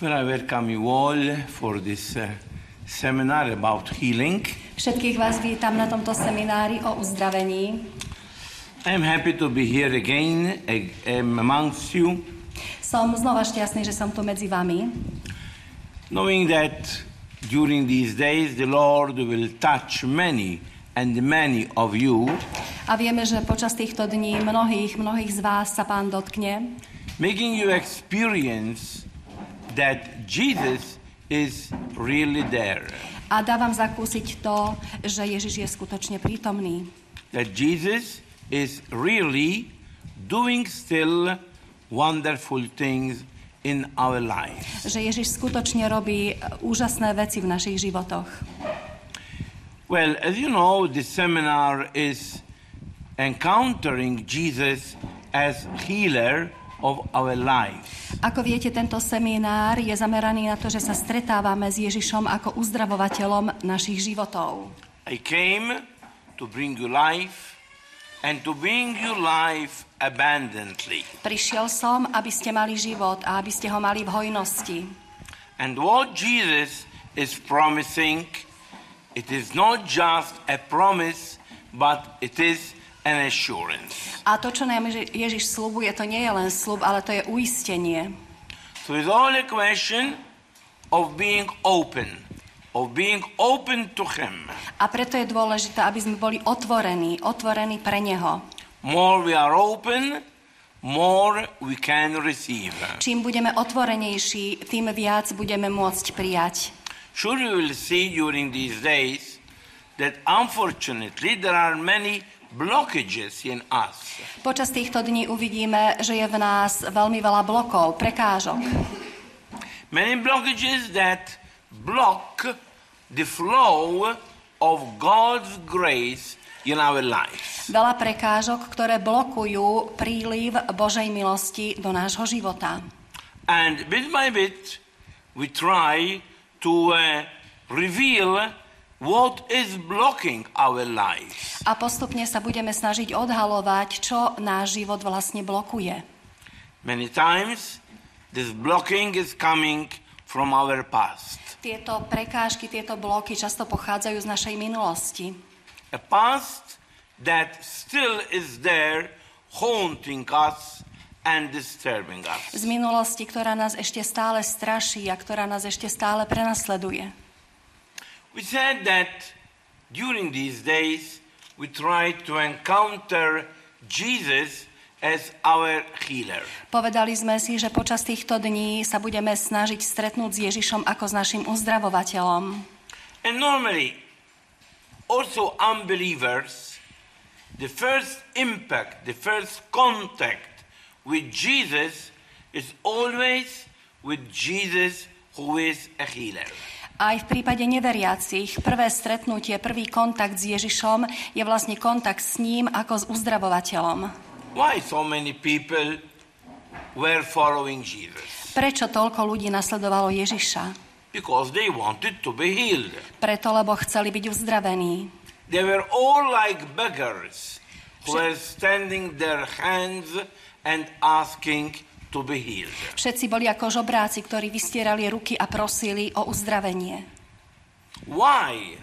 Well, I welcome you all for this uh, seminar about healing. Všetkých vás vítam na tomto seminári o uzdravení. I'm happy to be here again ag- amongst you, Som znova šťastný, že som tu medzi vami. knowing that during these days the Lord will touch many and many of you, A vieme, že počas týchto dní mnohých, mnohých z vás sa pán dotkne, making you experience that Jesus is really there. a dá vám zakúsiť to, že Ježiš je skutočne prítomný. That Jesus is really doing still wonderful things in our lives. Že Ježiš skutočne robí úžasné veci v našich životoch. Well, as you know, this seminar is encountering Jesus as healer of our lives. Ako viete, tento seminár je zameraný na to, že sa stretávame s Ježišom ako uzdravovateľom našich životov. I came to bring you life and to bring you life abundantly. Prišiel som, aby ste mali život a aby ste ho mali v hojnosti. And what Jesus is promising, it is not just a promise, but it is an assurance. A to, čo nám Ježi- Ježiš slúbuje, to nie je len slúb, ale to je uistenie. So it's all a question of being open, of being open to Him. A preto je dôležité, aby sme boli otvorení, otvorení pre Neho. More we are open, more we can receive. Čím budeme otvorenejší, tým viac budeme môcť prijať. Sure, you will see during these days that unfortunately there are many blockages in us. Počas týchto dní uvidíme, že je v nás veľmi veľa blokov, prekážok. Many blockages that block the flow of God's grace in our lives. Veľa prekážok, ktoré blokujú príliv Božej milosti do nášho života. And bit by bit, we try to uh, reveal what is blocking our lives. A postupne sa budeme snažiť odhalovať, čo náš život vlastne blokuje. Many times, this blocking is coming from our past. Tieto prekážky, tieto bloky často pochádzajú z našej minulosti. A past that still is there haunting us and disturbing us. Z minulosti, ktorá nás ešte stále straší a ktorá nás ešte stále prenasleduje. We said that during these days we try to encounter Jesus as our healer. Povedali sme si, že počas týchto dní sa budeme snažiť stretnúť s Ježišom ako s našim uzdravovateľom. And normally, also unbelievers, the first impact, the first contact with Jesus is always with Jesus who is a healer. Aj v prípade neveriacich prvé stretnutie, prvý kontakt s Ježišom je vlastne kontakt s ním ako s uzdravovateľom. Why so many people were following Jesus? Prečo toľko ľudí nasledovalo Ježiša? Because they wanted to be healed. Preto, lebo chceli byť uzdravení. They were all like beggars who were standing their hands and asking. Všetci boli ako žobráci, ktorí vystierali ruky a prosili o uzdravenie. Why?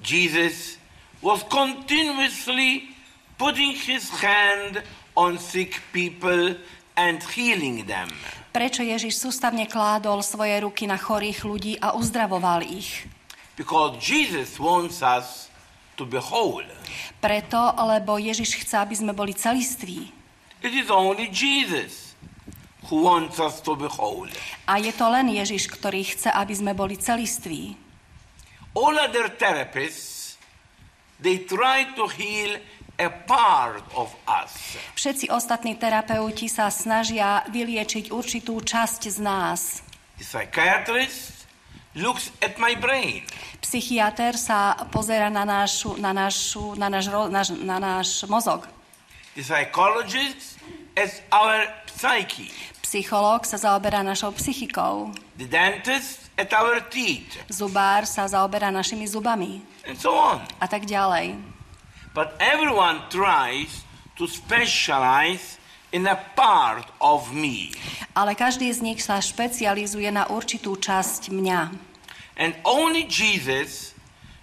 Jesus was continuously putting his hand on sick people and healing them. Prečo Ježiš sústavne kládol svoje ruky na chorých ľudí a uzdravoval ich? Because Jesus wants us to be whole. Preto, lebo Ježiš chce, aby sme boli celiství. It is only Jesus A je to len Ježiš, ktorý chce, aby sme boli celiství. All other therapists, they try to heal a part of us. Všetci ostatní terapeuti sa snažia vyliečiť určitú časť z nás. The psychiatrist looks at my brain. Psychiatr sa pozera na, našu, na, našu, na, náš, náš, na náš mozog. The psychologist as our psyche. Psychológ sa zaoberá našou psychikou. The dentist at our teeth. Zubár sa zaoberá našimi zubami. And so on. A tak ďalej. But everyone tries to specialize in a part of me. Ale každý z nich sa špecializuje na určitú časť mňa. And only Jesus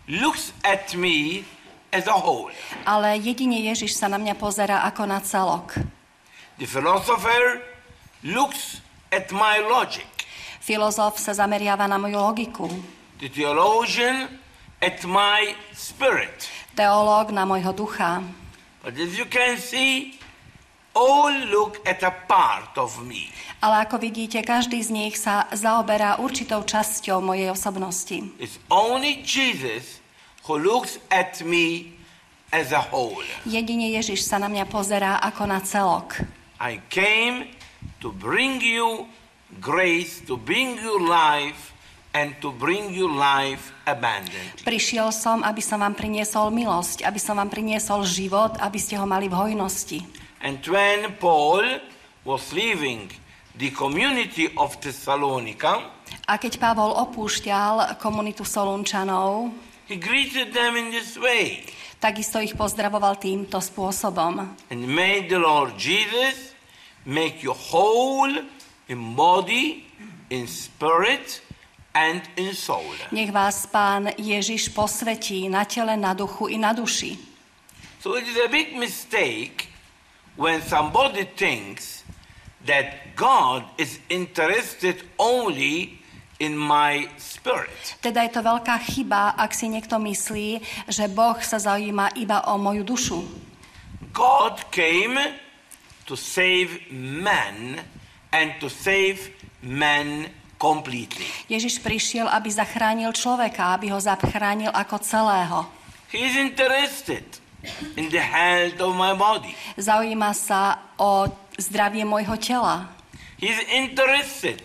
looks at me as a whole. Ale jedine Ježiš sa na mňa pozerá ako na celok. The philosopher looks at my logic. Filozof sa zameriava na moju logiku. The theologian at my spirit. Teológ na môjho ducha. But as you can see, all look at a part of me. Ale ako vidíte, každý z nich sa zaoberá určitou časťou mojej osobnosti. It's only Jesus who looks at me as a whole. Jedine Ježiš sa na mňa pozerá ako na celok. I came to bring you grace, to bring you life, and to bring you life abundantly. Prišiel som, aby som vám priniesol milosť, aby som vám priniesol život, aby ste ho mali v hojnosti. And when Paul was leaving the community of Thessalonica, A keď Pavol opúšťal komunitu Solunčanov, he greeted them in this way. takisto ich pozdravoval týmto spôsobom. And may the Lord Jesus make you whole in body, in spirit, and in soul. Nech vás Pán Ježiš posvetí na tele, na duchu i na duši. So it is a big mistake when somebody thinks that God is interested only in my spirit. Teda je to veľká chyba, ak si niekto myslí, že Boh sa zaujíma iba o moju dušu. God came to save man and to save man completely. Ježiš prišiel, aby zachránil človeka, aby ho zachránil ako celého. He is interested in the health of my body. Zaujíma sa o zdravie môjho tela. He is interested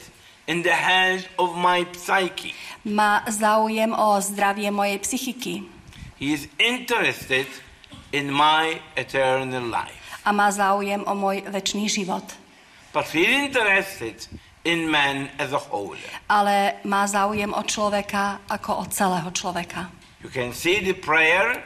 in the health of my psyche. Má záujem o zdravie mojej psychiky. He is interested in my eternal life. A má záujem o môj väčší život. But is interested in man as a whole. Ale má záujem o človeka ako o celého človeka. You can see the prayer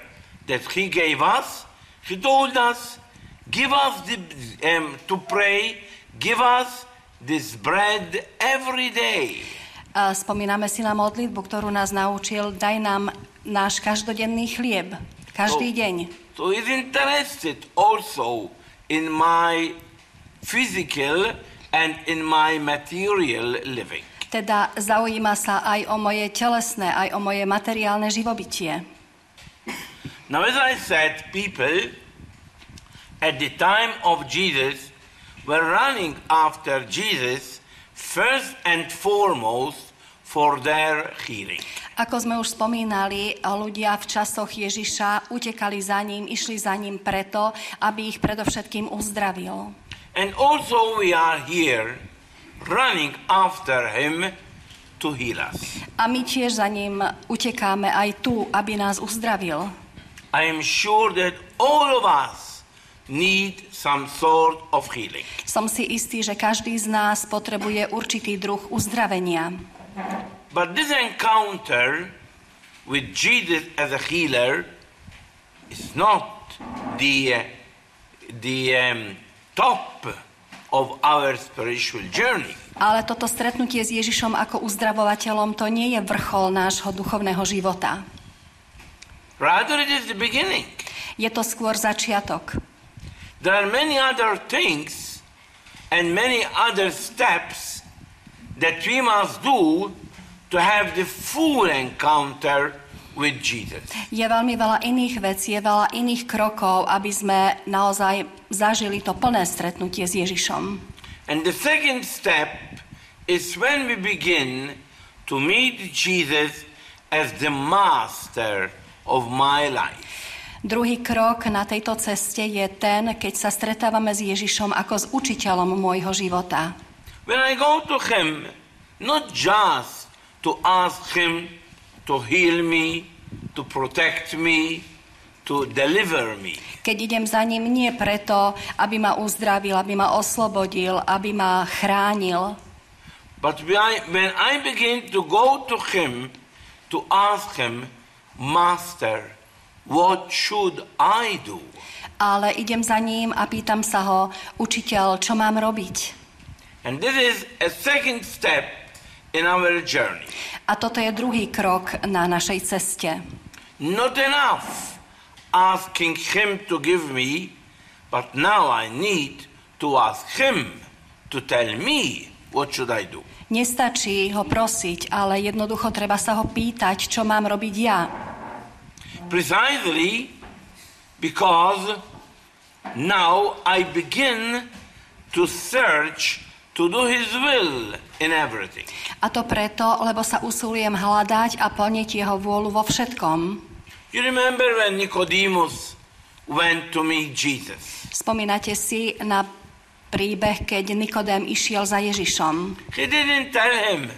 that he gave us. He told us, give us the, um, to pray, give us this bread every day. A spomíname si na modlitbu, ktorú nás naučil, daj nám náš každodenný chlieb. Každý So- deň. So he's interested also in my physical and in my material living. Teda zaujíma sa aj o moje telesné, aj o moje materiálne živobytie. Now, as I said, people at the time of Jesus were running after Jesus first and foremost for their healing. Ako sme už spomínali, ľudia v časoch Ježiša utekali za ním, išli za ním preto, aby ich predovšetkým uzdravil. And also, we are here running after him to heal us. A my tiež za ním utekáme aj tu, aby nás uzdravil. I am sure that all of us need some sort of healing. Som si istý, že každý z nás potrebuje určitý druh uzdravenia. But this encounter with Jesus as a healer is not the, the um, top of our spiritual journey. Ale toto stretnutie s Ježišom ako uzdravovateľom to nie je vrchol nášho duchovného života. Rather, it is the beginning. Je to skôr začiatok. There are many other things and many other steps that we must do to have the full encounter with Jesus. Je veľmi veľa iných vecí, je veľa iných krokov, aby sme naozaj zažili to plné stretnutie s Ježišom. And the second step is when we begin to meet Jesus as the master of my life. Druhý krok na tejto ceste je ten, keď sa stretávame s Ježišom ako s učiteľom môjho života. When I go to Him, not just to ask Him to heal me, to protect me, to deliver me, Keď idem za ním nie preto, aby ma uzdravil, aby ma oslobodil, aby ma chránil, but when I, when I begin to go to Him to ask Him, Master, what should I do? ale idem za ním a pýtam sa ho, učiteľ, čo mám robiť? And this is a second step in our journey. A toto je druhý krok na našej ceste. Not enough asking Him to give me, but now I need to ask Him to tell me what should I do. Nestačí ho prosiť, ale jednoducho treba sa ho pýtať, čo mám robiť ja. Precisely because now I begin to search to do His will in everything. A to preto, lebo sa usilujem hľadať a plniť jeho vôľu vo všetkom. You remember when Nicodemus went to meet Jesus? Spomínate si na príbeh, keď Nikodém išiel za Ježišom. He didn't tell him,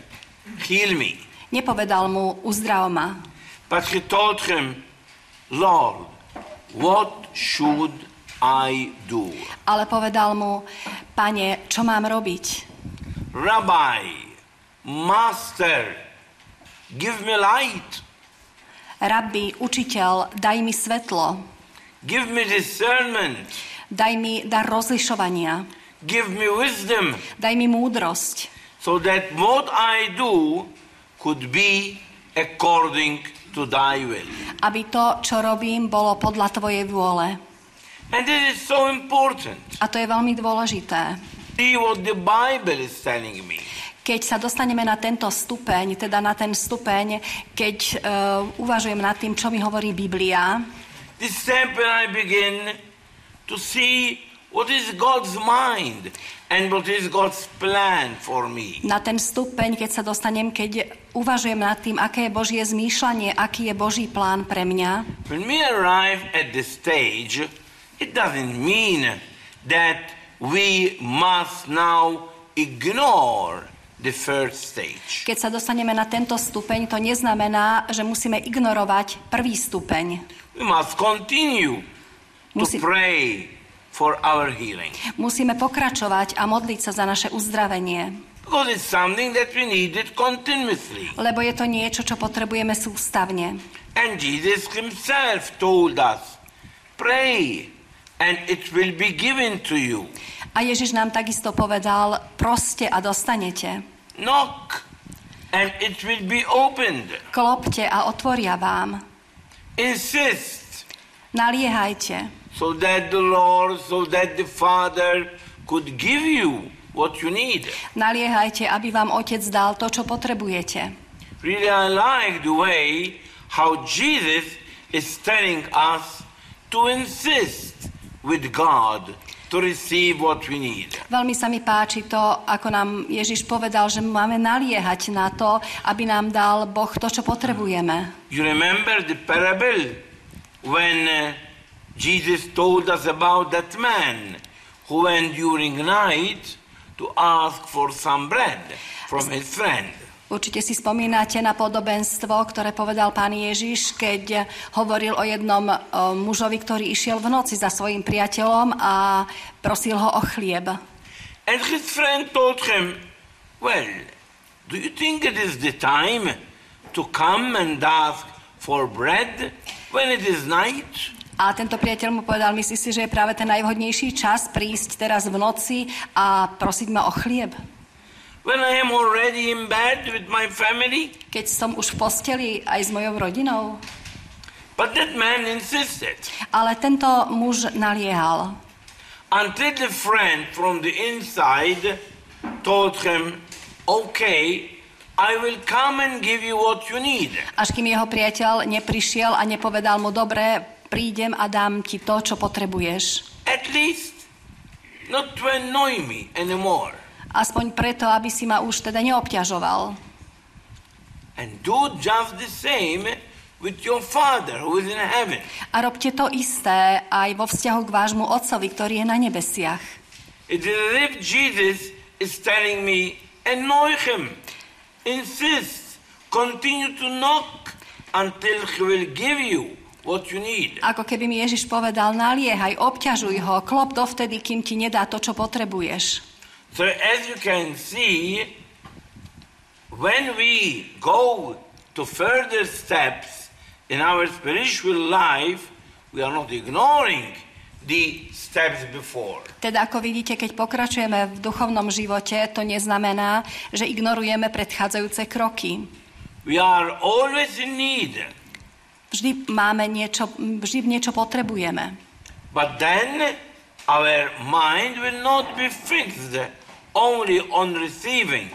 heal me. Nepovedal mu, uzdrav ma, But he told him, Lord, what should I do? ale povedal mu, pane, čo mám robiť? Rabbi, Master, give me light, Rabbi, učiteľ, daj mi svetlo, give me discernment, daj mi dar rozlišovania, give me wisdom, daj mi múdrosť, so that what I do could be according to thy will. aby to, čo robím, bolo podľa tvojej vôle. And this is so important. A to je veľmi dôležité. See what the Bible is telling me. Keď sa dostaneme na tento stupeň, teda na ten stupeň, keď uh, uvažujem nad tým, čo mi hovorí Biblia, This step when I begin to see what is God's mind and what is God's plan for me. na ten stupeň, keď sa dostanem, keď uvažujem nad tým, aké je Božie zmýšľanie, aký je Boží plán pre mňa, When we arrive at this stage, it doesn't mean that we must now ignore the first stage. keď sa dostaneme na tento stupeň, to neznamená, že musíme ignorovať prvý stupeň. We must continue to Musí- pray for our healing Musíme pokračovať a modliť sa za naše uzdravenie, because it's something that we needed continuously. lebo je to niečo, čo potrebujeme sústavne. And Jesus himself told us, pray and it will be given to you. A Ježiš nám takisto povedal, proste a dostanete. Knock and it will be opened. Klopte a otvoria vám. Insist Naliehajte, so that the Lord, so that the Father could give you what you need. naliehajte, aby vám Otec dal to, čo potrebujete. Really, I like the way how Jesus is telling us to insist with God to receive what we need. Veľmi sa mi páči to, ako nám Ježiš povedal, že máme naliehať na to, aby nám dal Boh to, čo potrebujeme. You remember the parable when uh, Jesus told us about that man who went during night to ask for some bread from his friend. Určite si spomínate na podobenstvo, ktoré povedal pán Ježiš, keď hovoril o jednom mužovi, ktorý išiel v noci za svojim priateľom a prosil ho o chlieb. And his friend told him, Well, do you think it is the time to come and ask for bread when it is night? A tento priateľ mu povedal, myslíš si, že je práve ten najvhodnejší čas prísť teraz v noci a prosiť ma o chlieb? When I am already in bed with my family? Keď som už v posteli aj s mojou rodinou? But that man insisted. Ale tento muž naliehal. Until the friend from the inside told him, Okay, I will come and give you what you need. Až kým jeho priateľ neprišiel a nepovedal mu, dobre, prídem a dám ti to, čo potrebuješ. At least not to annoy me anymore. Aspoň preto, aby si ma už teda neobťažoval. And do just the same with your Father who is in heaven. A robte to isté aj vo vzťahu k vášmu Otcovi, ktorý je na nebesiach. It is as if Jesus is telling me, annoy him, insist, continue to knock until he will give you what you need. Ako keby mi Ježiš povedal, naliehaj, obťažuj ho, klop dovtedy, kým ti nedá to, čo potrebuješ. So as you can see, when we go to further steps in our spiritual life, we are not ignoring the steps before. Teda ako vidíte, keď pokračujeme v duchovnom živote, to neznamená, že ignorujeme predchádzajúce kroky. We are always in need. Vždy máme niečo, vždy niečo potrebujeme. But then our mind will not be fixed only on receiving,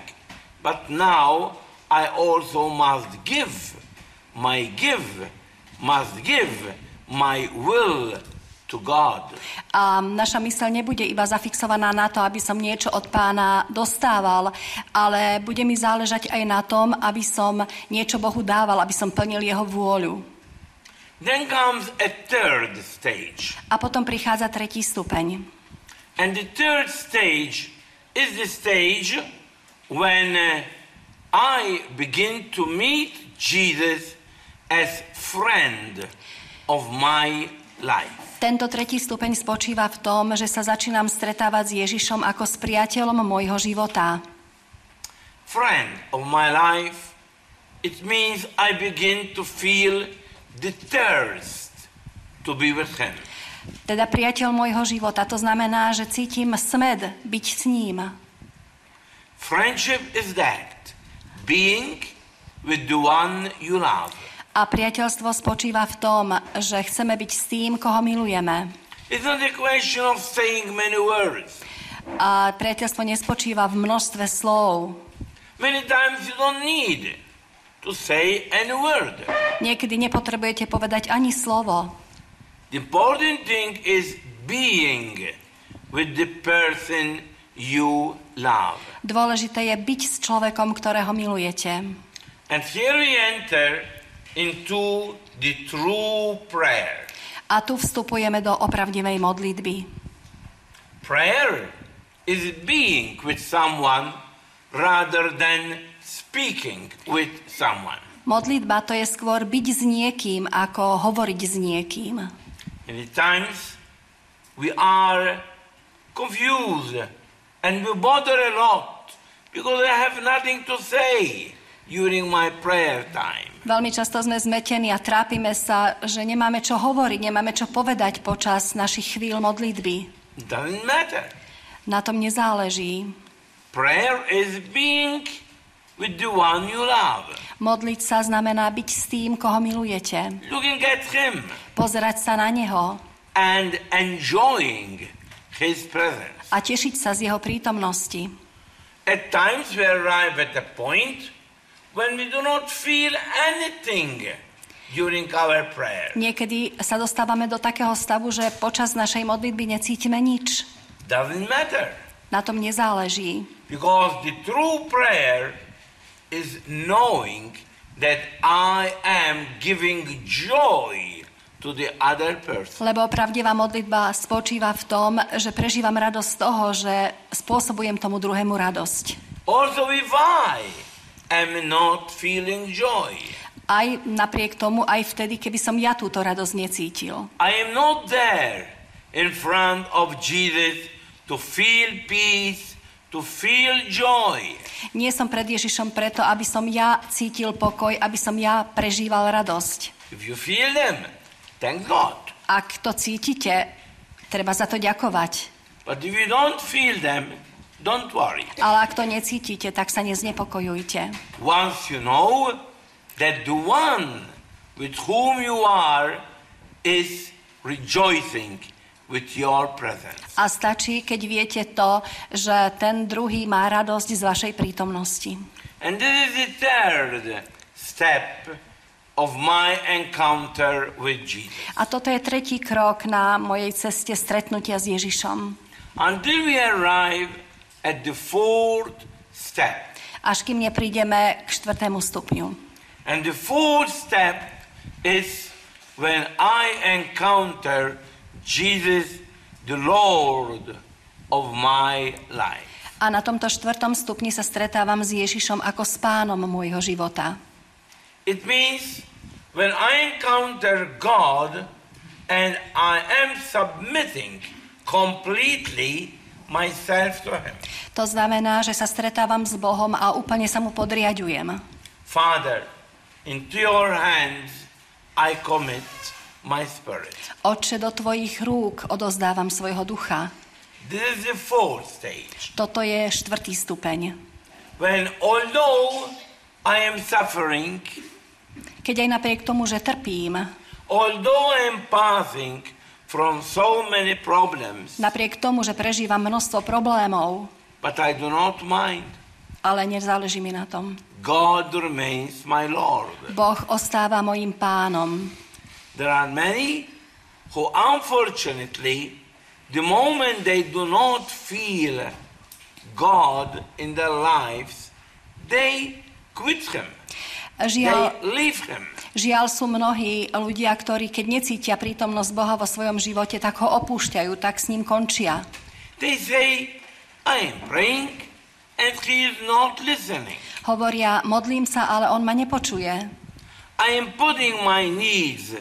but now I also must give. My give must give my will to God. A naša myseľ nebude iba zafixovaná na to, aby som niečo od pána dostával, ale bude mi záležať aj na tom, aby som niečo Bohu dával, aby som plnil jeho vôľu. Then comes a third stage. A potom prichádza tretí stupeň. And the third stage is the stage when uh, I begin to meet Jesus as friend of my life. Tento tretí stupeň spočíva v tom, že sa začínam stretávať s Ježišom ako s priateľom môjho života. Friend of my life, it means I begin to feel the thirst to be with him. Teda priateľ môjho života, to znamená, že cítim smed byť s ním. Friendship is that being with the one you love. A priateľstvo spočíva v tom, že chceme byť s tým, koho milujeme. It's not a question of saying many words. A priateľstvo nespočíva v množstve slov. Many times you don't need to say any word. Niekedy nepotrebujete povedať ani slovo. The important thing is being with the person you love. Dôležité je byť s človekom, ktorého milujete. And here we enter into the true prayer. A tu vstupujeme do opravdivej modlitby. Prayer is being with someone rather than speaking with someone. Modlitba to je skôr byť s niekým, ako hovoriť s niekým. Many times we are confused and we bother a lot because I have nothing to say during my prayer time. Veľmi často sme zmetení a trápime sa, že nemáme čo hovoriť, nemáme čo povedať počas našich chvíľ modlitby. It doesn't matter. Na tom nezáleží. Prayer is being with the one you love, Modliť sa znamená byť s tým, koho milujete. looking at him Pozerať sa na neho and enjoying his presence. a tešiť sa z jeho prítomnosti. At times we arrive at a point when we do not feel anything during our prayer. Niekedy sa dostávame do takého stavu, že počas našej modlitby necítime nič. Doesn't matter. Na tom nezáleží. Because the true prayer is knowing that I am giving joy to the other person. Lebo pravdivá modlitba spočíva v tom, že prežívam radosť z toho, že spôsobujem tomu druhému radosť. Also, if I am not feeling joy, Aj napriek tomu, aj vtedy, keby som ja túto radosť necítil. I am not there in front of Jesus to feel peace, to feel joy. Nie som pred Ježišom preto, aby som ja cítil pokoj, aby som ja prežíval radosť. If you feel them, thank God. Ak to cítite, treba za to ďakovať. But if you don't feel them, don't worry. Ale ak to necítite, tak sa neznepokojujte. Once you know that the one with whom you are is rejoicing with your presence. A stačí, keď viete to, že ten druhý má radosť z vašej prítomnosti. And this is the third step of my encounter with Jesus. A toto je tretí krok na mojej ceste stretnutia s Ježišom. Until we arrive at the fourth step. Až kým neprídeme k štvrtému stupňu. And the fourth step is when I encounter Jesus, the Lord of my life. A na tomto štvrtom stupni sa stretávam s Ježišom ako s pánom môjho života. It means when I encounter God and I am submitting completely myself to Him. To znamená, že sa stretávam s Bohom a úplne sa mu podriadujem. Father, into your hands I commit my spirit. Otče, do tvojich rúk odozdávam svojho ducha. This is the fourth stage. Toto je štvrtý stupeň. When although I am suffering, Keď aj napriek tomu, že trpím, although I am passing from so many problems, napriek tomu, že prežívam množstvo problémov, but I do not mind. ale nezáleží mi na tom. God remains my Lord. Boh ostáva mojim pánom. There are many who, unfortunately, the moment they do not feel God in their lives, they quit Him. Žiaľ, They leave Him. žiaľ sú mnohí ľudia, ktorí keď necítia prítomnosť Boha vo svojom živote, tak ho opúšťajú, tak s ním končia. They say, I am praying and He is not listening. Hovoria, modlím sa, ale on ma nepočuje. I am putting my needs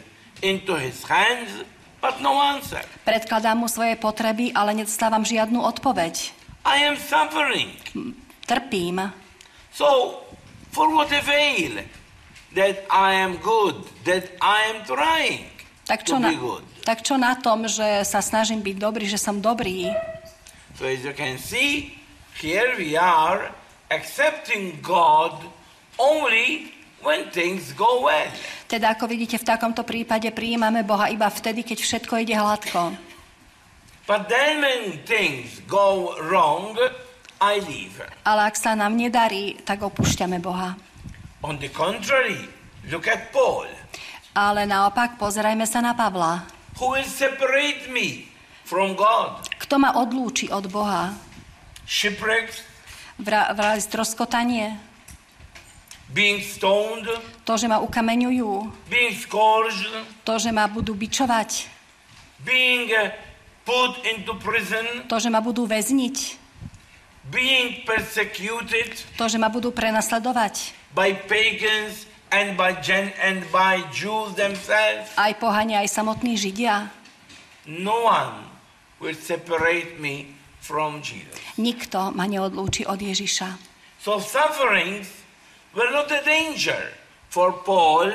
into His hands, but no answer. Predkladám mu svoje potreby, ale nedostávam žiadnu odpoveď. I am suffering. Trpím. So, for what avail that I am good, that I am trying Tak to čo, na, be good? tak čo na tom, že sa snažím byť dobrý, že som dobrý? So, as you can see, here we are accepting God only when things go well. Teda ako vidíte, v takomto prípade prijímame Boha iba vtedy, keď všetko ide hladko. But then when things go wrong, I leave. Ale ak sa nám nedarí, tak opúšťame Boha. On the contrary, look at Paul. Ale naopak, pozerajme sa na Pavla. Who will separate me from God? Kto ma odlúči od Boha? Shipwrecks, Vra, vraj stroskotanie? Being stoned, To, že ma ukameňujú? being scourged, To, že ma budú bičovať? being uh, put into prison, To, že ma budú väzniť? being persecuted To, že ma budú prenasledovať? by pagans and by Gen and by Jews themselves. Aj pohania, aj samotní Židia? No one will separate me from Jesus. Nikto ma neodlúči od Ježiša. So sufferings were not a danger for Paul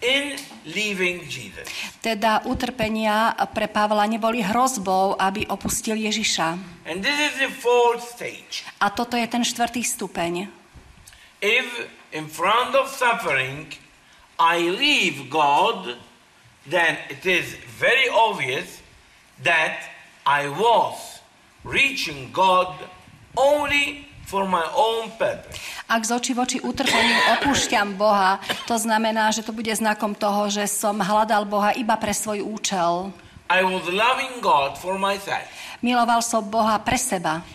in leaving Jesus. Teda utrpenia pre Pavla neboli hrozbou, aby opustil Ježiša. And this is the fourth stage. A toto je ten štvrtý stupeň. If in front of suffering I leave God, then it is very obvious that I was reaching God only for my own purpose. Ak z oči voči utrpeniu opúšťam Boha, to znamená, že to bude znakom toho, že som hľadal Boha iba pre svoj účel. I was loving God for myself. Miloval som Boha pre seba.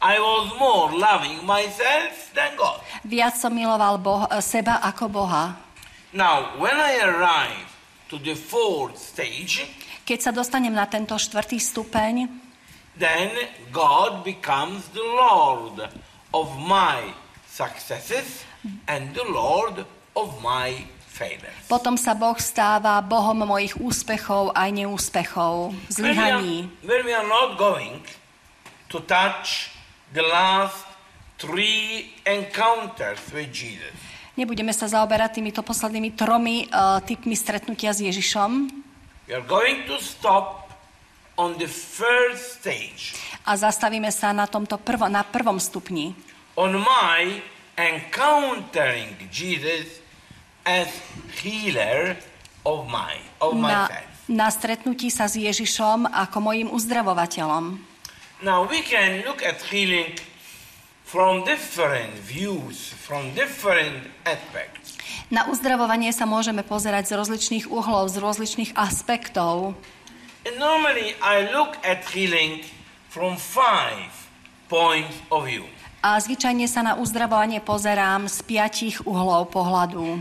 I was more loving myself than God. Viac som miloval boh- seba ako Boha. Now, when I arrive to the fourth stage, Keď sa dostanem na tento štvrtý stupeň, then God becomes the Lord of my successes and the Lord of my failures. potom sa Boh stáva Bohom mojich úspechov aj neúspechov, zlyhaní. when we are not going to touch the last three encounters with Jesus, Nebudeme sa zaoberať týmito poslednými tromi uh, typmi stretnutia s Ježišom we are going to stop on the first stage, a zastavíme sa na tomto prvo, na prvom stupni. on my encountering Jesus as healer of my of Na, myself. na stretnutí sa s Ježišom ako mojim uzdravovateľom. Now we can look at healing from different views, from different aspects. Na uzdravovanie sa môžeme pozerať z rozličných uhlov, z rozličných aspektov. And normally I look at healing from five points of view. A zvyčajne sa na uzdravovanie pozerám z piatich uhlov pohľadu.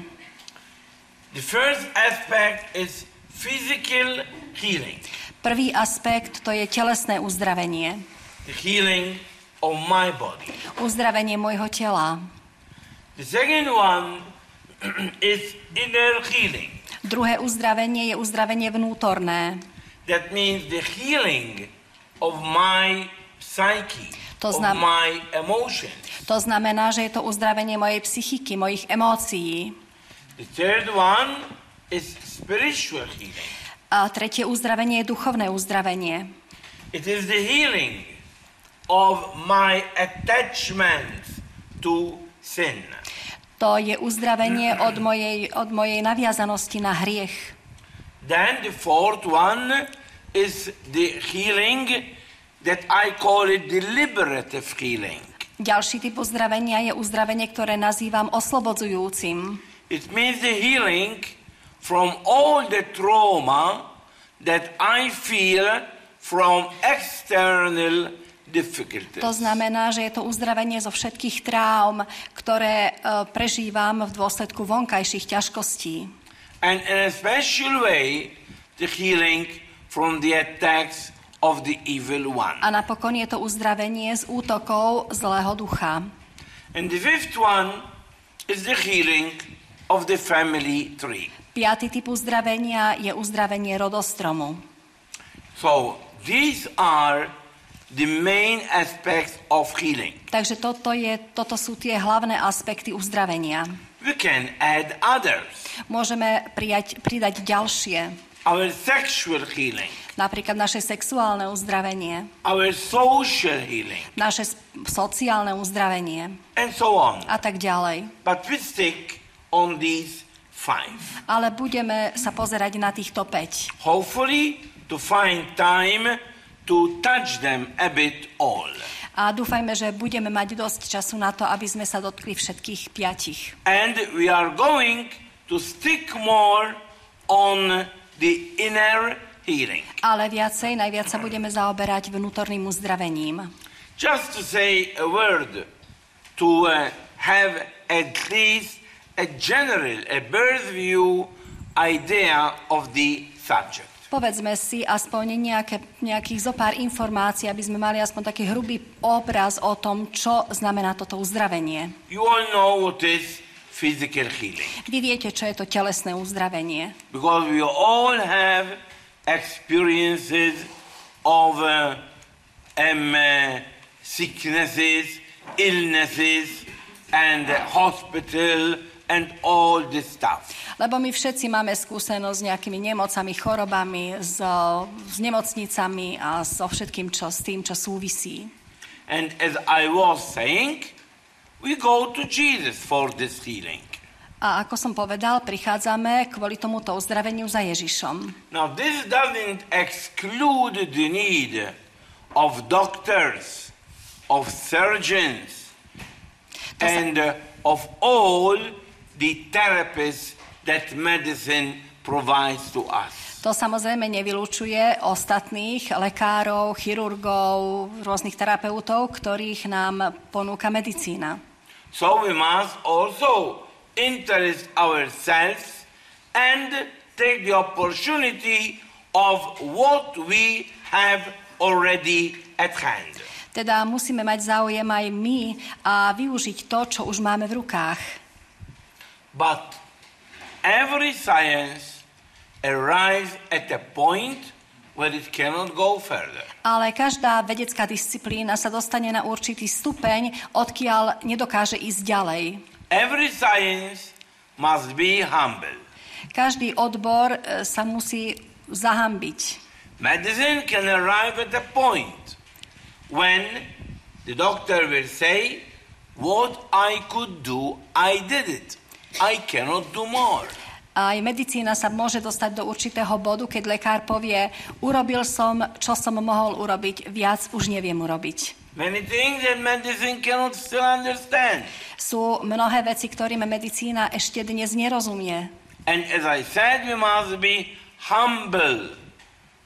The first aspect is physical healing, Prvý aspekt to je telesné uzdravenie. the healing of my body. Uzdravenie môjho tela. The second one is inner healing. Druhé uzdravenie je uzdravenie vnútorné. That means the healing of my psyche, To of znam- my emotions. To znamená, že je to uzdravenie mojej psychiky, mojich emócií. The third one is spiritual healing. A tretie uzdravenie je duchovné uzdravenie. It is the healing of my attachment to sin. To je uzdravenie od mojej, od mojej naviazanosti na hriech. Then the fourth one is the healing that I call it deliberative healing. Ďalší typ uzdravenia je uzdravenie, ktoré nazývam oslobodzujúcim. It means the healing from all the trauma that I feel from external difficulties. To znamená, že je to uzdravenie zo všetkých traum, ktoré e, prežívam v dôsledku vonkajších ťažkostí. And in a special way, the healing from the attacks of the evil one. A napokon je to uzdravenie z útokov zlého ducha. And the fifth one is the healing of the family tree. Piatý typ uzdravenia je uzdravenie rodostromu. So these are the main aspects of healing. Takže toto, je, toto sú tie hlavné aspekty uzdravenia. We can add others. Môžeme prijať, pridať ďalšie. Our sexual healing, Napríklad naše sexuálne uzdravenie, our social healing, naše sociálne uzdravenie and so on. a tak ďalej. But we stick on these five. Ale budeme sa pozerať na týchto 5. Hopefully, to find time to touch them a bit all. A dúfajme, že budeme mať dosť času na to, aby sme sa dotkli všetkých piatich. And we are going to stick more on the inner healing. Ale viacej, najviac sa budeme zaoberať vnútorným uzdravením. Just to say a word, to uh, have at least a general, a birth view idea of the subject. Povedzme si aspoň nejaké, nejakých zo pár informácií, aby sme mali aspoň taký hrubý obraz o tom, čo znamená toto uzdravenie. You all know what is physical healing Vy viete, čo je to telesné uzdravenie. because we all have experiences of uh, um, uh, sicknesses, illnesses, and uh, hospital and all this stuff. Lebo my všetci máme skúsenosť s nejakými nemocami, chorobami, s, s nemocnicami a so všetkým, čo s tým, čo súvisí. And as I was saying, we go to Jesus for this healing. A ako som povedal, prichádzame kvôli tomuto uzdraveniu za Ježišom. Now, this doesn't exclude the need of doctors, of surgeons, and uh, of all the therapists that medicine provides to us. To samozrejme nevylučuje ostatných lekárov, chirurgov, rôznych terapeutov, ktorých nám ponúka medicína. So we must also interest ourselves and take the opportunity of what we have already at hand. Teda musíme mať záujem aj my a využiť to, čo už máme v rukách. But every science arrives at a point where it cannot go further. Ale každá vedecká disciplína sa dostane na určitý stupeň, odkiaľ nedokáže ísť ďalej. Every science must be humble. Každý odbor e, sa musí zahambiť. Medicine can arrive at a point when the doctor will say, What I could do, I did it. I cannot do more. Aj medicína sa môže dostať do určitého bodu, keď lekár povie, urobil som, čo som mohol urobiť, viac už neviem urobiť. Many things that medicine cannot still understand. Sú mnohé veci, ktorým medicína ešte dnes nerozumie. And as I said, we must be humble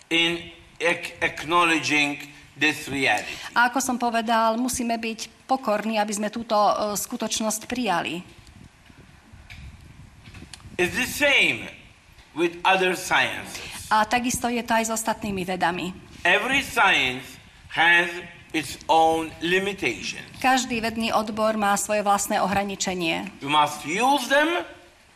in ac- acknowledging this reality. A ako som povedal, musíme byť pokorní, aby sme túto e, skutočnosť prijali. It's the same with other sciences. A takisto je to aj s ostatnými vedami. Every science has its own limitations. Každý vedný odbor má svoje vlastné ohraničenie. We must use them,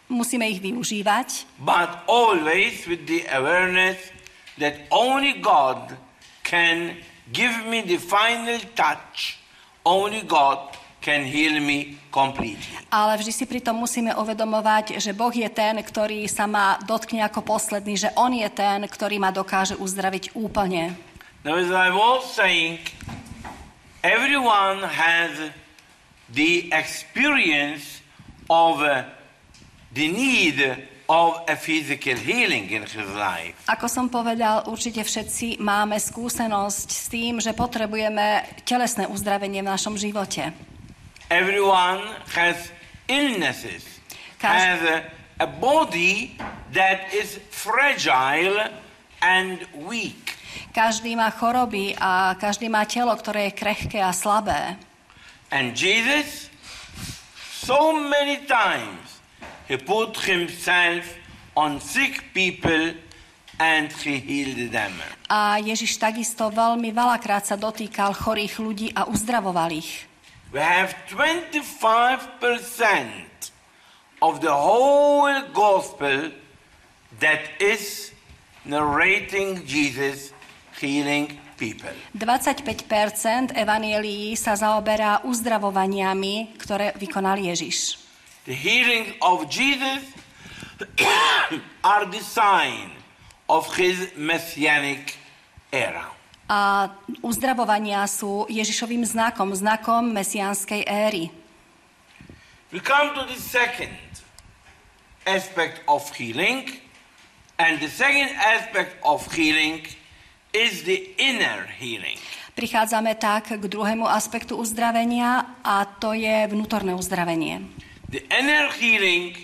Musíme ich využívať, but always with the awareness that only God can give me the final touch. Only God can heal me completely. Ale vždy si pritom musíme uvedomovať, že Boh je ten, ktorý sa ma dotkne ako posledný, že On je ten, ktorý ma dokáže uzdraviť úplne. Now, as I was saying, everyone has the experience of uh, the need of a physical healing in his life. Ako som povedal, určite všetci máme skúsenosť s tým, že potrebujeme telesné uzdravenie v našom živote. Everyone has illnesses, Kas- has a, a body that is fragile and weak. Každý má choroby a každý má telo, ktoré je krehké a slabé. And Jesus, so many times, he put himself on sick people and he healed them. A Ježiš takisto veľmi veľakrát sa dotýkal chorých ľudí a uzdravoval ich. We have 25% of the whole gospel that is narrating Jesus healing people. 25% evanielií sa zaoberá uzdravovaniami, ktoré vykonal Ježiš. The healing of Jesus are the sign of his messianic era. A uzdravovania sú Ježišovým znakom, znakom mesiánskej éry. We come to the second aspect of healing, and the second aspect of healing is the inner healing. Prichádzame tak k druhému aspektu uzdravenia a to je vnútorné uzdravenie. The inner healing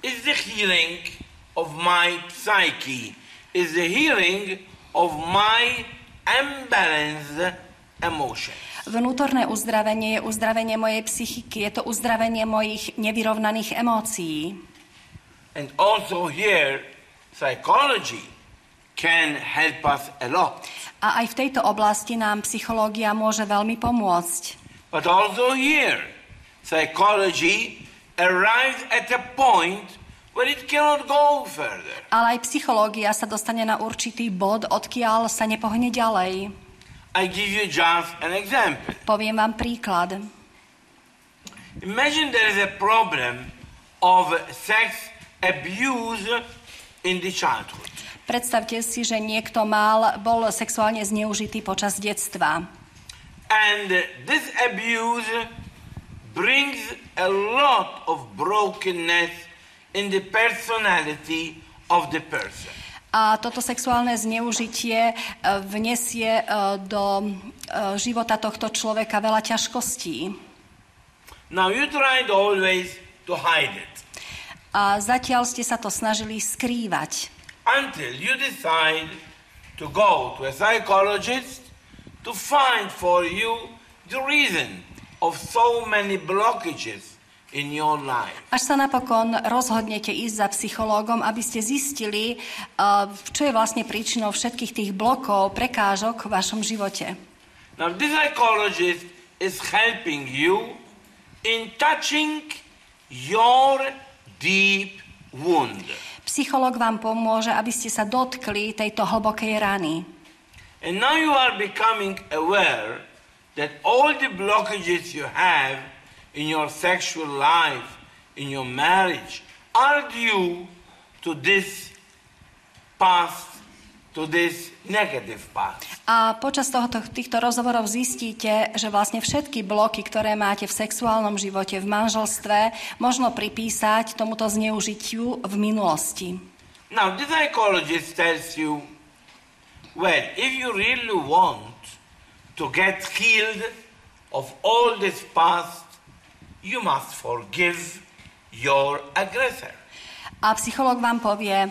is the healing of my psyche, is the healing of my imbalanced emotions. Vnútorné uzdravenie je uzdravenie mojej psychiky, je to uzdravenie mojich nevyrovnaných emócií. And also here, psychology can help us a lot. A aj v tejto oblasti nám psychológia môže veľmi pomôcť. But also here, psychology arrives at a point where it cannot go further. Ale aj psychológia sa dostane na určitý bod, odkiaľ sa nepohne ďalej. I give you just an example. Poviem vám príklad. Imagine there is a problem of sex abuse in the childhood. Predstavte si, že niekto mal, bol sexuálne zneužitý počas detstva. And this abuse brings a lot of brokenness in the personality of the person. A toto sexuálne zneužitie e, vnesie e, do e, života tohto človeka veľa ťažkostí. Now you tried always to hide it A zatiaľ ste sa to snažili skrývať. until you decide to go to a psychologist to find for you the reason of so many blockages in your life. Až sa napokon rozhodnete ísť za psychológom, aby ste zistili, uh, čo je vlastne príčinou všetkých tých blokov, prekážok v vašom živote. Now, this psychologist is helping you in touching your deep wound. Psychológ vám pomôže, aby ste sa dotkli tejto hlbokej rany. And now you are becoming aware that all the blockages you have in your sexual life, in your marriage, are due to this past, to this negative past. A počas tohoto, týchto rozhovorov zistíte, že vlastne všetky bloky, ktoré máte v sexuálnom živote, v manželstve, možno pripísať tomuto zneužitiu v minulosti. Now, the psychologist tells you, well, if you really want to get healed of all this past, you must forgive your aggressor. A psychológ vám povie,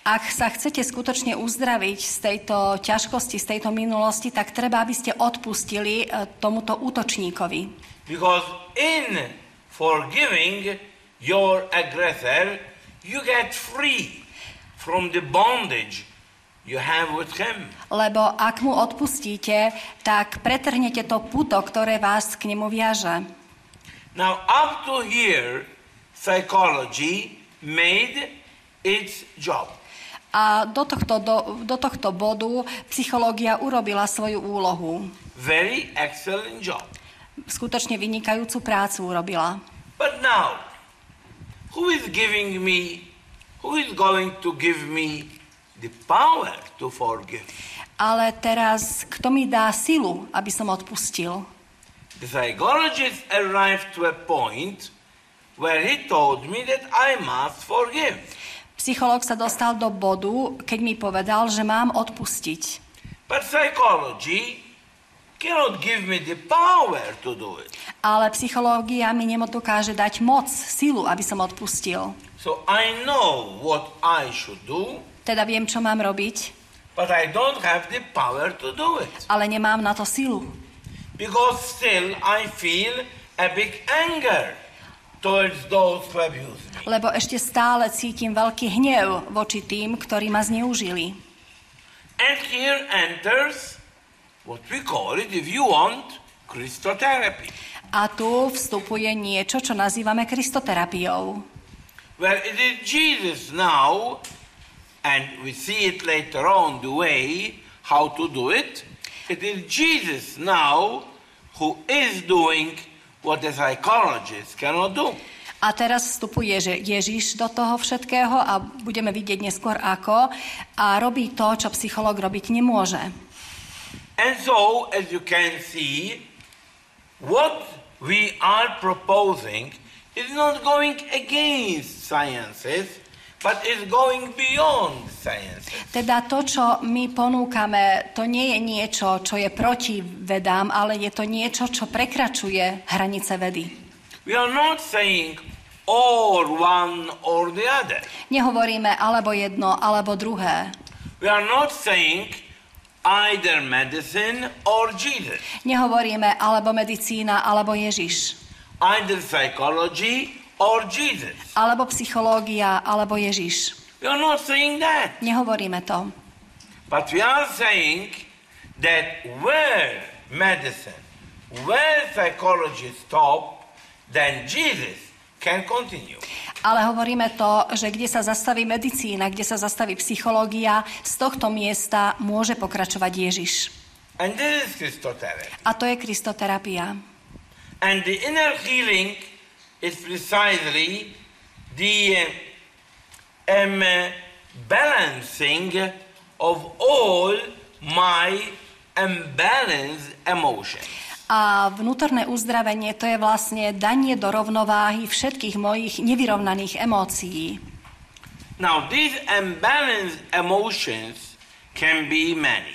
ak sa chcete skutočne uzdraviť z tejto ťažkosti, z tejto minulosti, tak treba, aby ste odpustili e, tomuto útočníkovi. Because in forgiving your aggressor, you get free from the bondage you have with him. Lebo ak mu odpustíte, tak pretrhnete to puto, ktoré vás k nemu viaže. Now, up to here, psychology made its job. A do tohto, do, do tohto bodu psychológia urobila svoju úlohu. Very excellent job. skutočne vynikajúcu prácu urobila. But now, who is giving me, who is going to give me the power to forgive? Ale teraz, kto mi dá silu, aby som odpustil? The psychologist arrived to a point where he told me that I must forgive. Psychológ sa dostal do bodu, keď mi povedal, že mám odpustiť. But psychology cannot give me the power to do it. Ale psychológia mi nedokáže dať moc, silu, aby som odpustil. So I know what I should do, Teda viem, čo mám robiť, but I don't have the power to do it. ale nemám na to silu. Because still I feel a big anger towards those who abuse me. Lebo ešte stále cítim veľký hnev voči tým, ktorí ma zneužili. And here enters what we call it, if you want, Christotherapy. A tu vstupuje niečo, čo nazývame kristoterapiou. Where it is Jesus now, and we see it later on the way how to do it. It is Jesus now who is doing what the psychologist cannot do. A teraz vstupuje že Ježiš do toho všetkého a budeme vidieť neskôr ako a robí to, čo psychológ robiť nemôže. And so, as you can see, what we are proposing is not going against sciences, but is going beyond sciences. Teda to, čo my ponúkame, to nie je niečo, čo je proti vedám, ale je to niečo, čo prekračuje hranice vedy. We are not saying or one or the other. Nehovoríme alebo jedno, alebo druhé. We are not saying either medicine or Jesus, Nehovoríme alebo medicína, alebo Ježiš. either psychology or Jesus. Alebo psychológia, alebo Ježiš. We are not saying that. Nehovoríme to. But we are saying that where medicine, where psychology stop, then Jesus can continue. Ale hovoríme to, že kde sa zastaví medicína, kde sa zastaví psychológia, z tohto miesta môže pokračovať Ježiš. And this is. A to je kristoterapia. And the inner healing is precisely the um, balancing of all my imbalanced emotions. A vnútorné uzdravenie to je vlastne danie do rovnováhy všetkých mojich nevyrovnaných emócií. Now, these imbalanced emotions can be many.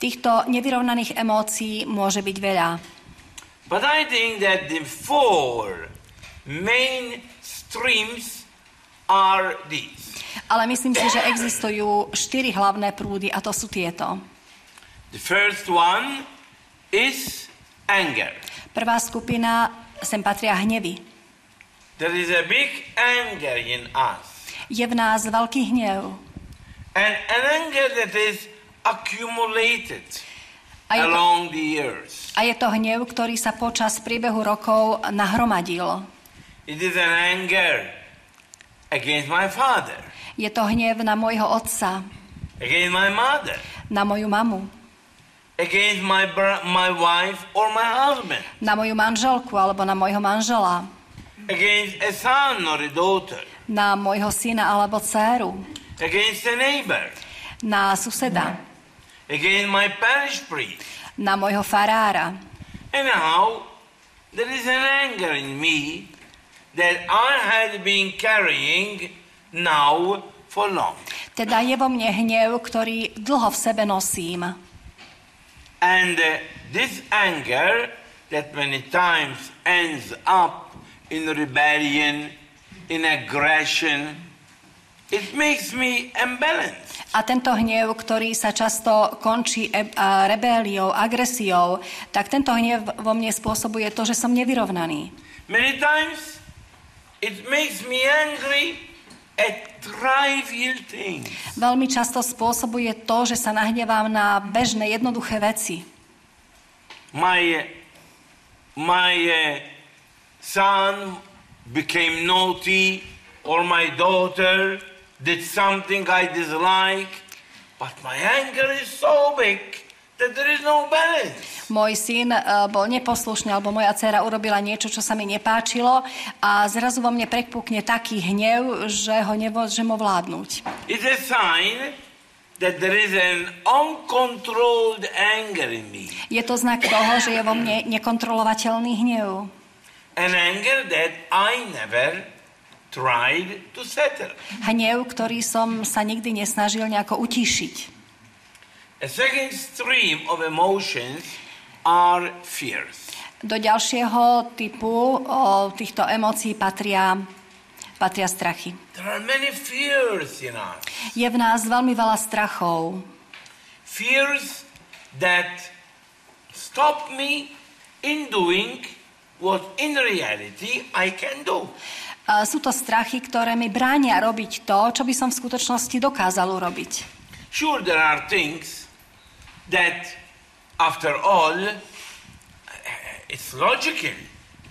Týchto nevyrovnaných emócií môže byť veľa. But I think that the four main streams are these. Ale myslím si, že existujú štyri hlavné prúdy a to sú tieto. The first one is anger. Prvá skupina, sem patria hnevy. There is a big anger in us. Je v nás veľký hnev. And an anger that is accumulated A je, to, along the years. a je to hnev, ktorý sa počas priebehu rokov nahromadil. It is an anger against my father, Je to hnev na môjho otca, against my mother, na moju mamu, against my, my wife or my husband, na moju manželku alebo na môjho manžela, against a son or a daughter, na môjho syna alebo dceru, against a neighbor, na suseda, against my parish priest. na môjho farára. Anyhow, there is an anger in me that I had been carrying now for long. Teda je vo mne hnev, ktorý dlho v sebe nosím. And uh, this anger that many times ends up in rebellion, in aggression, it makes me imbalanced. A tento hnev, ktorý sa často končí e- agresiou, tak tento hnev vo mne spôsobuje to, že som nevyrovnaný. Many times it makes me angry at trivial things. Veľmi často spôsobuje to, že sa nahnevám na bežné, jednoduché veci. My, uh, my uh, son became naughty, or my daughter did something I dislike, but my anger is so big no. Môj syn eh, bol neposlušný, alebo moja dcera urobila niečo, čo sa mi nepáčilo a zrazu vo mne prekpukne taký hnev, že ho nemôžem ovládnuť. It's a sign that there is an uncontrolled anger in me. Je to znak toho, že je vo mne nekontrolovateľný hnev. An anger that I never tried to settle. Hnev, ktorý som sa nikdy nesnažil nejako utíšiť. A second stream of emotions are fears. Do ďalšieho typu o, týchto emócií patria, patria strachy. There are many fears in us. Je v nás veľmi veľa strachov. Fears that stop me in doing what in reality I can do. A Sú to strachy, ktoré mi bránia robiť to, čo by som v skutočnosti dokázal urobiť. Sure, there are things that, after all, it's logical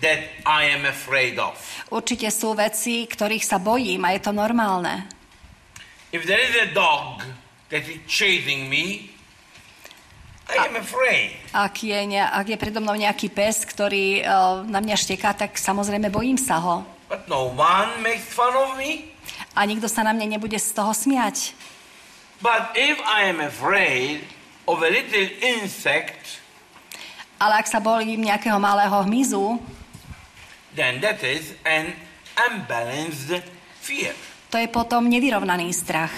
that I am afraid of. Určite sú veci, ktorých sa bojím a je to normálne. If there is a dog that is chasing me, I am afraid. Ak je, ak je predo mnou nejaký pes, ktorý uh, na mňa šteká, tak samozrejme bojím sa ho. But no one makes fun of me. A nikto sa na mne nebude z toho smiať. But if I am afraid of a little insect, Ale ak sa bojím nejakého malého hmyzu, then that is an unbalanced fear. to je potom nevyrovnaný strach.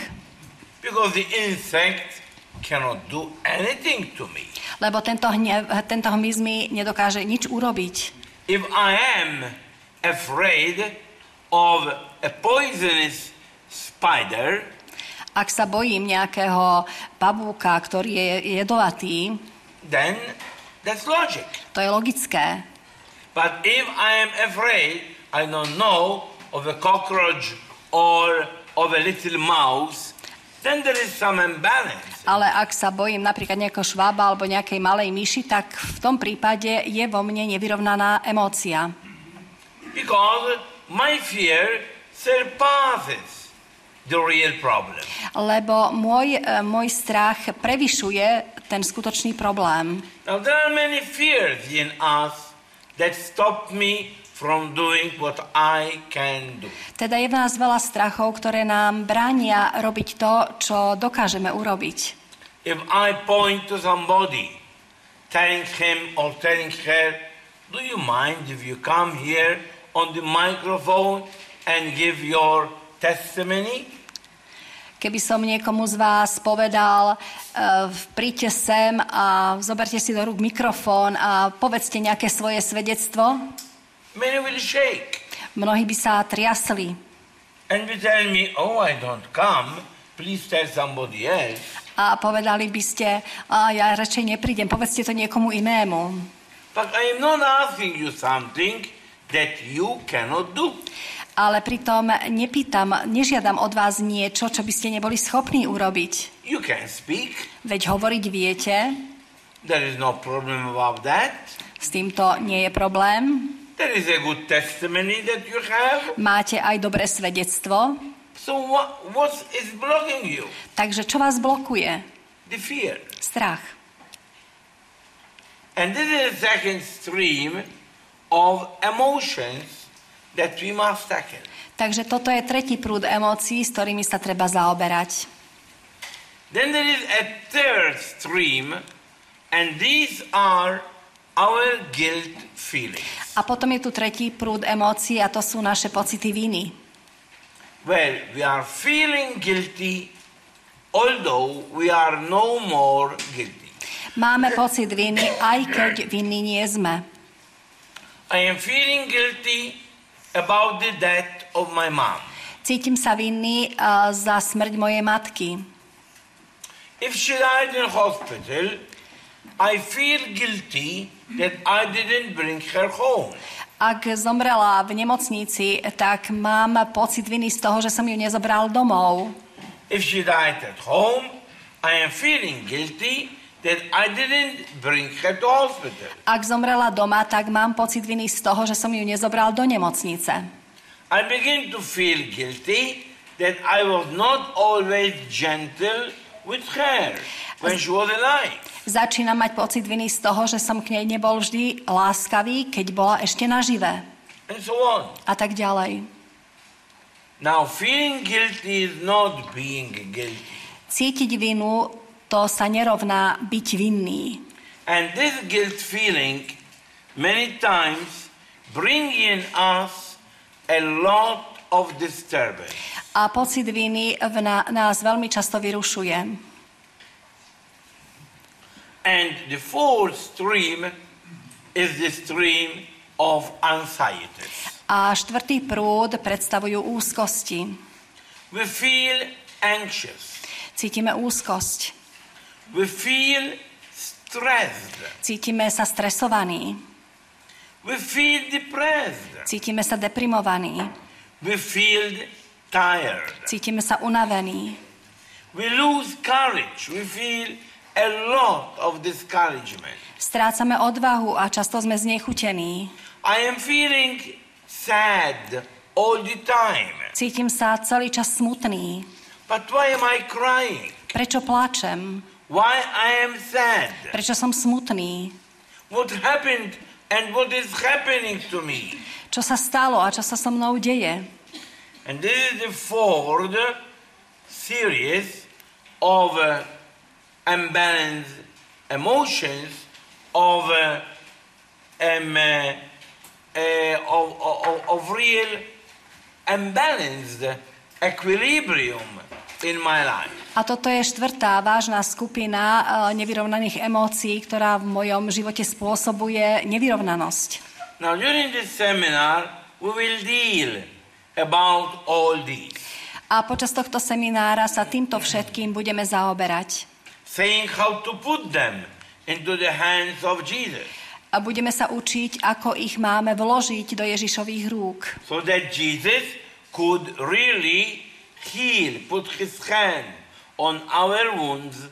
Because the insect cannot do anything to me. Lebo tento, hnev, tento hmyz mi nedokáže nič urobiť. If I am afraid of a poisonous spider, Ak sa bojím nejakého pavúka, ktorý je jedovatý, then that's logic. to je logické. But if I am afraid, I don't know, of a cockroach or of a little mouse, then there is some imbalance. Ale ak sa bojím napríklad nejakého švába alebo nejakej malej myši, tak v tom prípade je vo mne nevyrovnaná emócia. Because my fear surpasses the real problem. Lebo môj, e, môj strach prevyšuje ten skutočný problém. Now, there are many fears in us that stop me from doing what I can do. Teda je v nás veľa strachov, ktoré nám bránia robiť to, čo dokážeme urobiť. If I point to somebody, telling him or telling her, do you mind if you come here on the microphone and give your testimony? Keby som niekomu z vás povedal, uh, príďte sem a zoberte si do rúk mikrofón a povedzte nejaké svoje svedectvo, Many will shake mnohí by sa triasli and will tell me, oh, I don't come. Please tell somebody else. a povedali by ste, a ja radšej neprídem, povedzte to niekomu inému. But I am not asking you something that you cannot do. Ale pritom nepýtam, nežiadam od vás niečo, čo by ste neboli schopní urobiť. You can speak. Veď hovoriť viete, There is no problem about that. s týmto nie je problém. There is a good testimony that you have. Máte aj dobré svedectvo. So what, what is blocking you? Takže čo vás blokuje? The fear. Strach. And this is the second stream of emotions that we must tackle. Takže toto je tretí prúd emócií, s ktorými sa treba zaoberať. Then there is a third stream, and these are our guilt feelings. A potom je tu tretí prúd emócií a to sú naše pocity viny. Well, we are feeling guilty, although we are no more guilty. Máme pocit viny, aj keď vinní nie sme. I am feeling guilty about the death of my mom. Cítim sa vinný uh, za smrť mojej matky. If she died in hospital, I feel guilty that I didn't bring her home. Ak zomrela v nemocnici, tak mám pocit viny z toho, že som ju nezobral domov. If she died at home, I am feeling guilty that I didn't bring her to hospital. Ak zomrela doma, tak mám pocit viny z toho, že som ju nezobral do nemocnice. I begin to feel guilty that I was not always gentle with her when she was alive. Začínam mať pocit viny z toho, že som k nej nebol vždy láskavý, keď bola ešte naživé. And so on. A tak ďalej. Now, feeling guilty is not being guilty. Cítiť vinu, to sa nerovná byť vinný. And this guilt feeling many times bring in us a lot of disturbance. A pocit viny v nás veľmi často vyrušuje. And the fourth stream is the stream of anxiety. A štvrtý prúd predstavujú úzkosti. We feel anxious. Cítime úzkosť. We feel stressed. Cítime sa stresovaní. We feel depressed. Cítime sa deprimovaní. We feel tired. Cítime sa unavení. We lose courage. We feel a lot of discouragement. Strácame odvahu a často sme znechutení. I am feeling sad all the time. Cítim sa celý čas smutný. But why am I crying? Prečo pláčem? Why I am sad? Prečo som smutný? What happened and what is happening to me? Čo sa stalo a čo sa so mnou deje? And this is the fourth series of uh, unbalanced emotions of uh, um, uh, uh, of, of, of real unbalanced equilibrium in my life. A toto je štvrtá vážna skupina e, nevyrovnaných emócií, ktorá v mojom živote spôsobuje nevyrovnanosť. Now, during this seminar, we will deal about all these, A počas tohto seminára sa týmto všetkým budeme zaoberať. saying how to put them into the hands of Jesus, A budeme sa učiť, ako ich máme vložiť do Ježišových rúk. so that Jesus could really heal, put his hand on our wounds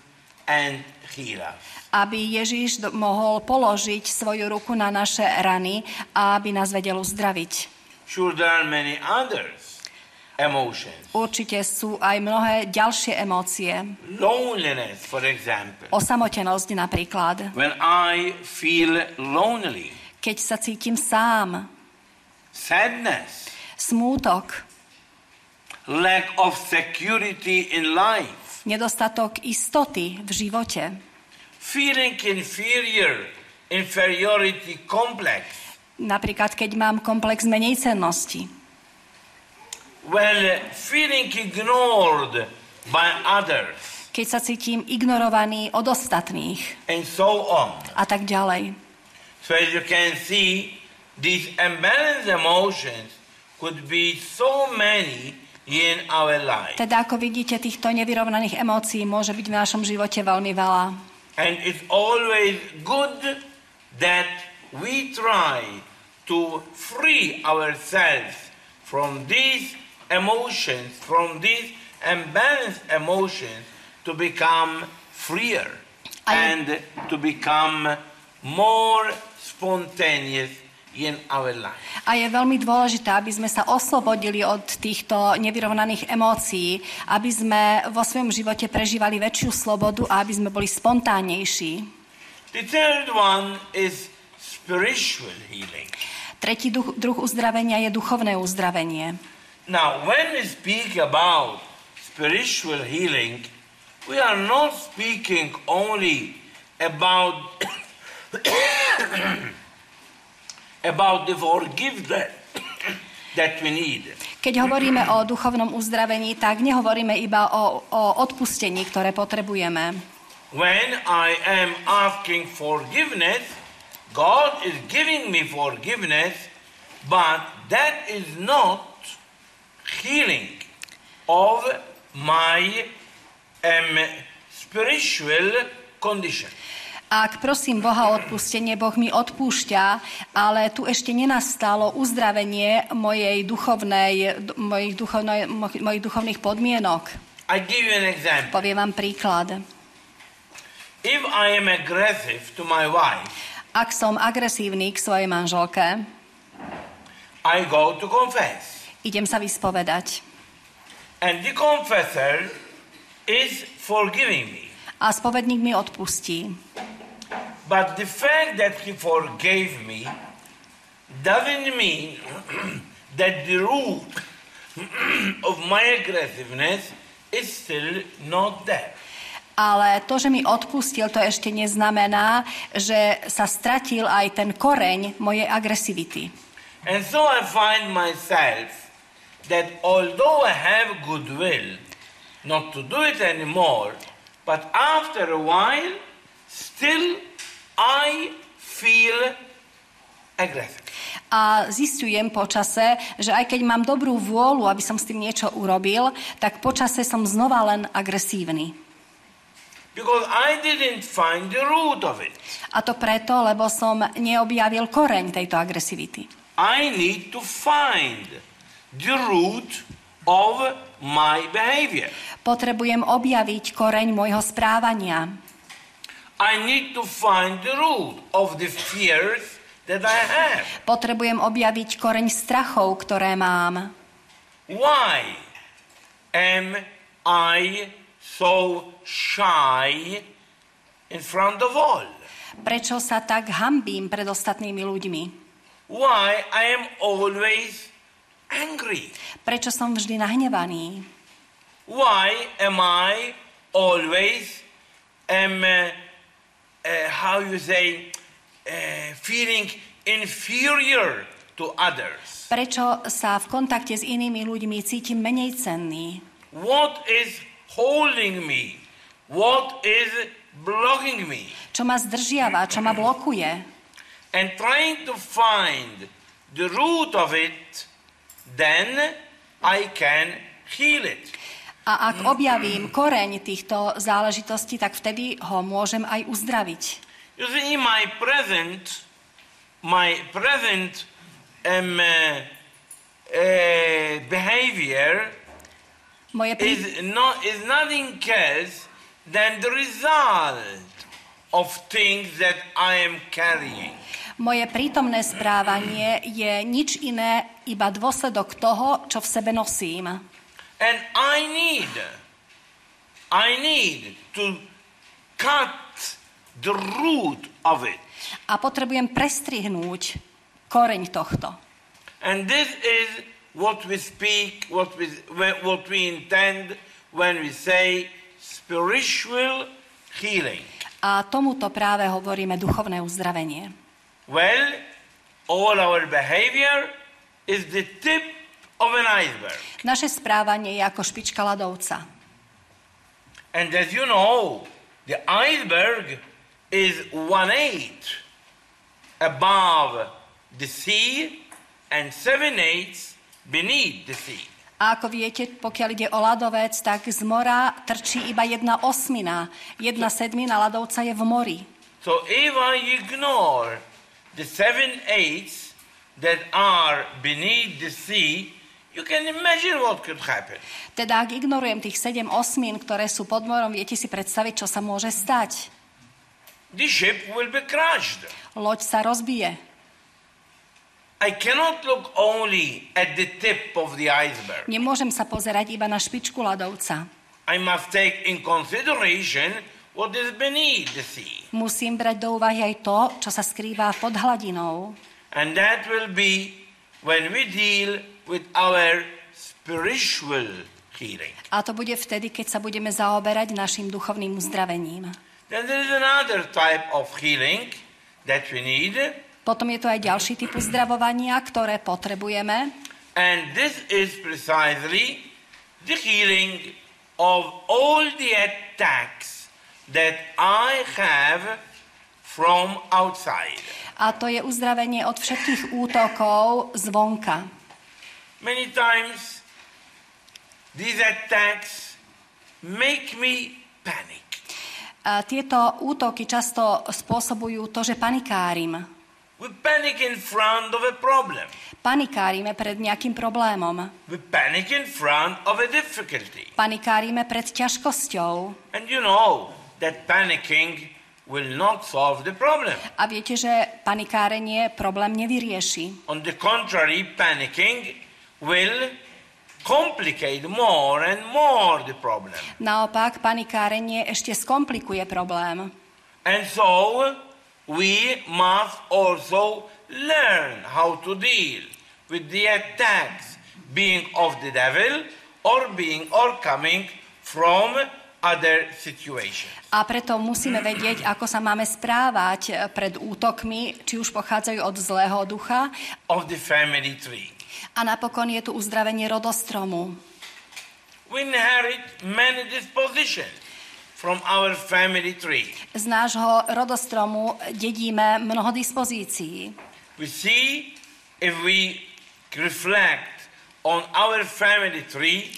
and heal us. Aby Ježiš do- mohol položiť svoju ruku na naše rany a aby nás vedel uzdraviť. Sure, there are many others emotions. Určite sú aj mnohé ďalšie emócie. Loneliness, for example. Osamotenosť napríklad. When I feel lonely, Keď sa cítim sám. sadness, Smútok. Lack of security in life, Nedostatok istoty v živote. feeling inferior, inferiority complex, Napríklad, keď mám komplex menej cennosti. when feeling ignored by others, Keď sa cítim ignorovaný od ostatných. and so on. A tak ďalej. So as you can see, these imbalanced emotions could be so many in our life. Teda ako vidíte, týchto nevyrovnaných emócií môže byť v našom živote veľmi veľa. And it's always good that we try to free ourselves from these emotions, from these imbalanced emotions, to become freer and to become more spontaneous in our life. A je veľmi dôležité, aby sme sa oslobodili od týchto nevyrovnaných emócií, aby sme vo svojom živote prežívali väčšiu slobodu a aby sme boli spontánnejší. The third one is spiritual healing. Tretí duch, druh uzdravenia je duchovné uzdravenie. Now, when we speak about spiritual healing, we are not speaking only about about the forgiveness that we need. Keď hovoríme o duchovnom uzdravení, tak nehovoríme iba o, o odpustení, ktoré potrebujeme. When I am asking forgiveness, God is giving me forgiveness, but that is not healing of my um, spiritual condition. Ak prosím Boha o odpustenie, Boh mi odpúšťa, ale tu ešte nenastalo uzdravenie mojej duchovnej, mojich, duchovnej, mo- mojich duchovných podmienok. I give you an example. Poviem vám príklad. If I am aggressive to my wife, Ak som agresívny k svojej manželke, I go to confess. idem sa vyspovedať. And the confessor is forgiving me. A spovedník mi odpustí. But the fact that he forgave me doesn't mean that the root of my aggressiveness is still not there. Ale to, že mi odpustil, to ešte neznamená, že sa stratil aj ten koreň mojej agresivity. And so I find myself that although I have goodwill not to do it anymore, but after a while, still I feel aggressive. A zistujem počase, že aj keď mám dobrú vôľu, aby som s tým niečo urobil, tak počase som znova len agresívny. Because I didn't find the root of it. A to preto, lebo som neobjavil koreň tejto agresivity. I need to find the root of my behavior. Potrebujem objaviť koreň môjho správania. I need to find the root of the fears that I have. Potrebujem objaviť koreň strachov, ktoré mám. Why am I so shy in front of all? Prečo sa tak hambím pred ostatnými ľuďmi? Why I am always angry? Prečo som vždy nahnevaný? Why am I always am uh, how you say uh, feeling inferior to others? Prečo sa v kontakte s inými ľuďmi cítim menej cenný? What is holding me? What is blocking me? Čo ma zdržiava, čo ma blokuje? And trying to find the root of it, then I can heal it. A ak objavím koreň týchto záležitostí, tak vtedy ho môžem aj uzdraviť. You see, my present, my present um, uh, behavior Moje prí... is, not, is nothing else than the result of things that I am carrying. Moje prítomné správanie je nič iné, iba dôsledok toho, čo v sebe nosím. And I need, I need to cut the root of it. A potrebujem prestrihnúť koreň tohto. And this is what we speak, what we, what we intend when we say spiritual healing. A tomuto práve hovoríme duchovné uzdravenie. Well, all our behavior is the tip of an iceberg. Naše správanie je ako špička ľadovca. And as you know, the iceberg is one eighth above the sea and seven eighths beneath the sea. A ako viete, pokiaľ ide o ľadovec, tak z mora trčí iba jedna osmina. Jedna sedmina ľadovca je v mori. So if I ignore the seven eighths that are beneath the sea, you can imagine what could happen. Teda ak ignorujem tých sedem osmín, ktoré sú pod morom, viete si predstaviť, čo sa môže stať. The ship will be crushed. Loď sa rozbije. I cannot look only at the tip of the iceberg. Nemôžem sa pozerať iba na špičku ľadovca. I must take in consideration what is beneath the sea. Musím brať do úvahy aj to, čo sa skrýva pod hladinou. And that will be when we deal with our spiritual healing. A to bude vtedy, keď sa budeme zaoberať našim duchovným uzdravením. Then there is another type of healing that we need, Potom je tu aj ďalší typ uzdravovania, ktoré potrebujeme. and this is precisely the healing of all the attacks that I have from outside. A to je uzdravenie od všetkých útokov zvonka. Many times these attacks make me panic. A tieto útoky často spôsobujú to, že panikárim. We panic in front of a problem. Panikárime pred nejakým problémom. We panic in front of a difficulty. Panikárime pred ťažkosťou. And you know that panicking will not solve the problem. A viete, že panikárenie problém nevyrieši. On the contrary, panicking will complicate more and more the problem. Naopak, panikárenie ešte skomplikuje problém. And so we must also learn how to deal with the attacks being of the devil or being or coming from other situations. A preto musíme vedieť, ako sa máme správať pred útokmi, či už pochádzajú od zlého ducha. Of the family tree. A napokon je tu uzdravenie rodostromu. We inherit many dispositions from our family tree. Z nášho rodostromu dedíme mnoho dispozícií. We see if we reflect on our family tree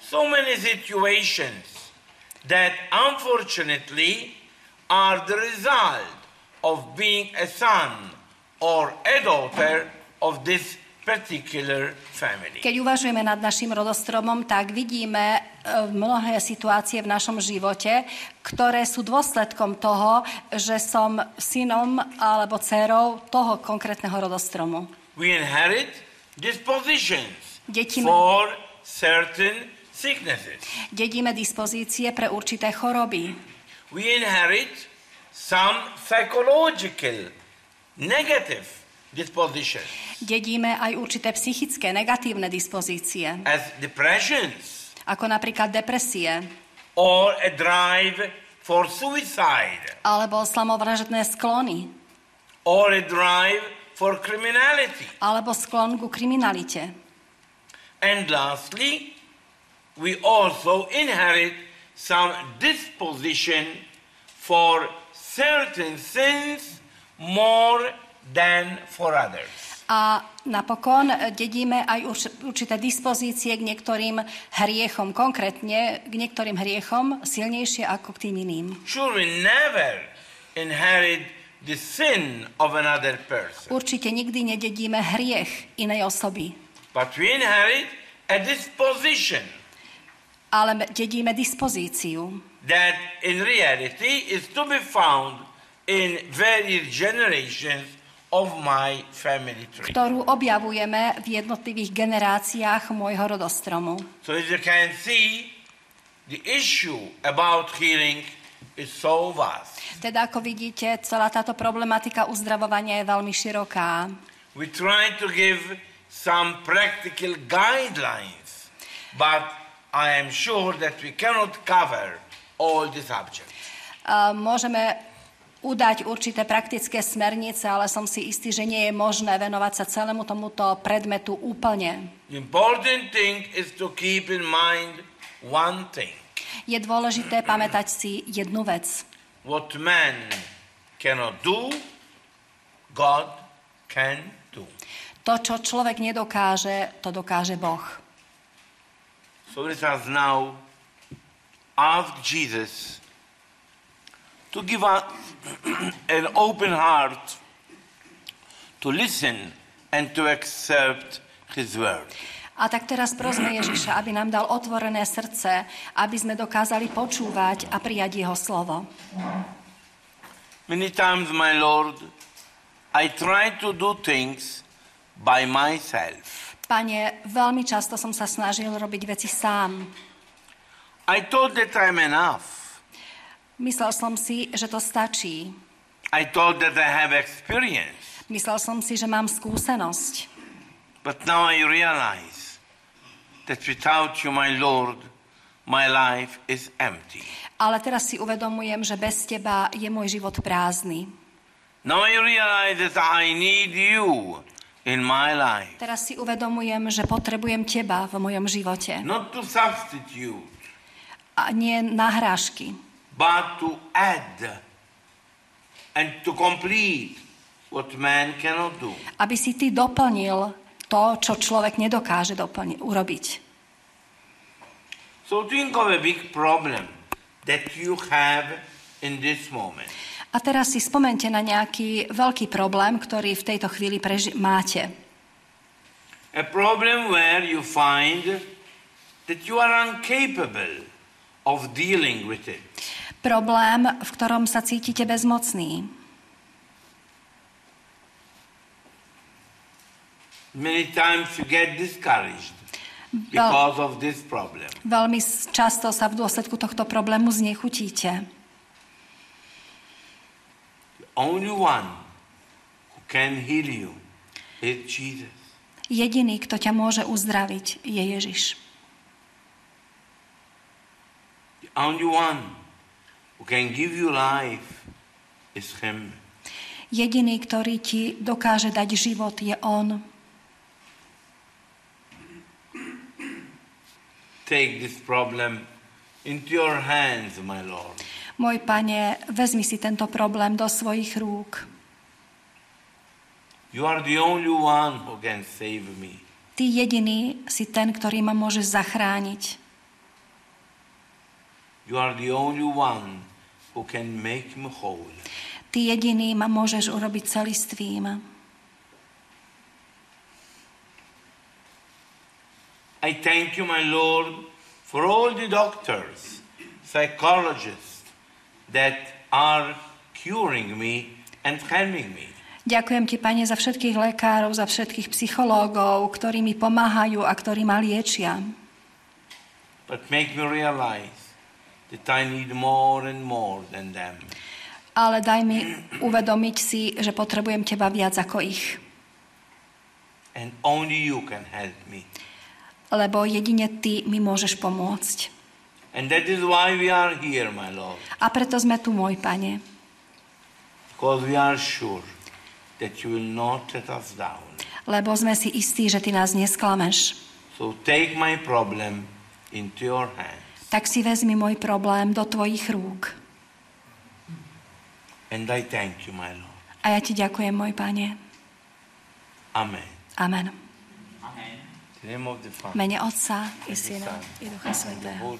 so many situations that unfortunately are the result of being a son or a daughter of this. Keď uvažujeme nad našim rodostromom, tak vidíme e, mnohé situácie v našom živote, ktoré sú dôsledkom toho, že som synom alebo dcerou toho konkrétneho rodostromu. We inherit dispositions Deti- for certain sicknesses. Dedíme dispozície pre určité choroby. We inherit some psychological negative dispositions Dedíme aj určité psychické negatívne dispozície, as depressions ako napríklad depresie or a drive for suicide alebo samovražedné sklony or a drive for criminality. alebo sklon ku kriminalite. And lastly, we also inherit some disposition for certain sins more than for others. A napokon e, dedíme aj urč- určité dispozície k niektorým hriechom, konkrétne k niektorým hriechom silnejšie ako k tým iným. Never inherit the sin of another person, Určite nikdy nededíme hriech inej osoby, but we inherit a disposition ale me- dedíme dispozíciu, that in reality is to be found in various generations of my family tree. ktorú objavujeme v jednotlivých generáciách môjho rodostromu. So as you can see, the issue about healing is so vast. Teda ako vidíte, celá táto problematika uzdravovania je veľmi široká. We try to give some practical guidelines, but I am sure that we cannot cover all the subjects. A Môžeme udať určité praktické smernice, ale som si istý, že nie je možné venovať sa celému tomuto predmetu úplne. The important thing is to keep in mind one thing. Je dôležité pamätať si jednu vec. What man cannot do, God can do. To, čo človek nedokáže, to dokáže Boh. So let us now ask Jesus to give us an open heart to listen and to accept His word. A tak teraz prosme Ježiša, aby nám dal otvorené srdce, aby sme dokázali počúvať a prijať Jeho slovo. Many times, my Lord, I try to do things by myself. Pane, veľmi často som sa snažil robiť veci sám. I thought that I'm enough. Myslel som si, že to stačí. I thought that I have experience. Myslel som si, že mám skúsenosť. But now I realize that without you, my Lord, my life is empty. Ale teraz si uvedomujem, že bez teba je môj život prázdny. Now I realize that I need you in my life. Teraz si uvedomujem, že potrebujem teba v mojom živote. Not to substitute, A nie nahrážky, but to add and to complete what man cannot do. aby si ty doplnil to, čo človek nedokáže doplni- urobiť. So think of a big problem that you have in this moment. A teraz si spomente na nejaký veľký problém, ktorý v tejto chvíli preži- máte. A problem where you find that you are incapable of dealing with it. Problém, v ktorom sa cítite bezmocný. Many times you get discouraged. because of this problem. Veľmi často sa v dôsledku tohto problému znechutíte. The only one who can heal you is Jesus. Jediný, kto ťa môže uzdraviť, je Ježiš. The only one who can give you life is Him. Jediný, ktorý ti dokáže dať život, je On. Take this problem into your hands, my Lord. Môj pane, vezmi si tento problém do svojich rúk. You are the only one who can save me. Ty jediný si ten, ktorý ma môže zachrániť. You are the only one who can make me whole. Ty jediný ma môžeš urobiť celistvým. I thank you, my Lord, for all the doctors, psychologists that are curing me and helping me. Ďakujem ti, Pane, za všetkých lekárov, za všetkých psychológov, ktorí mi pomáhajú a ktorí ma liečia. But make me realize that I need more and more than them. Ale daj mi uvedomiť si, že potrebujem teba viac ako ich. And only you can help me. Lebo jedine ty mi môžeš pomôcť. And that is why we are here, my Lord. A preto sme tu, môj Pane. Because we are sure that you will not let us down. Lebo sme si istí, že ty nás nesklameš. So take my problem into your hands. Tak si vezmi môj problém do tvojich rúk. And I thank you, my Lord. A ja ti ďakujem, môj Pane. Amen. Amen. Father, mene Otca i Syna i Ducha Svetého.